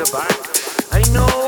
I know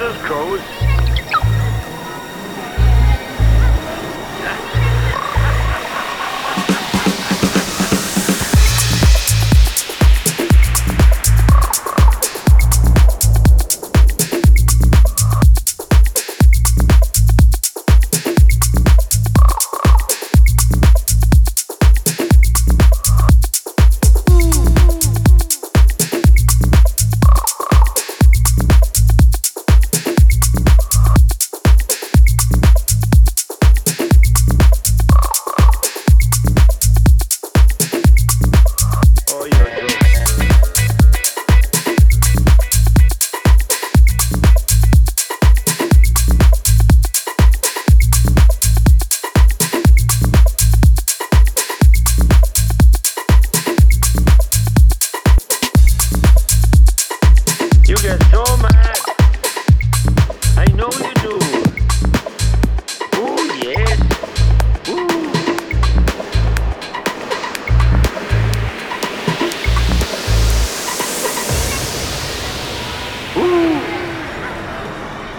Where those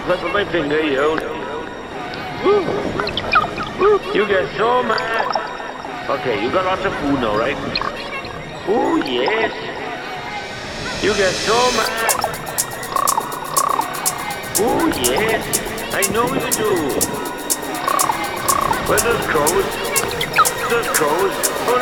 My finger, you. Get so mad. Okay, you got lots of food now, right? Oh yes. You get so mad. Oh yes, I know you do. Where those crows? Those crows? Oh.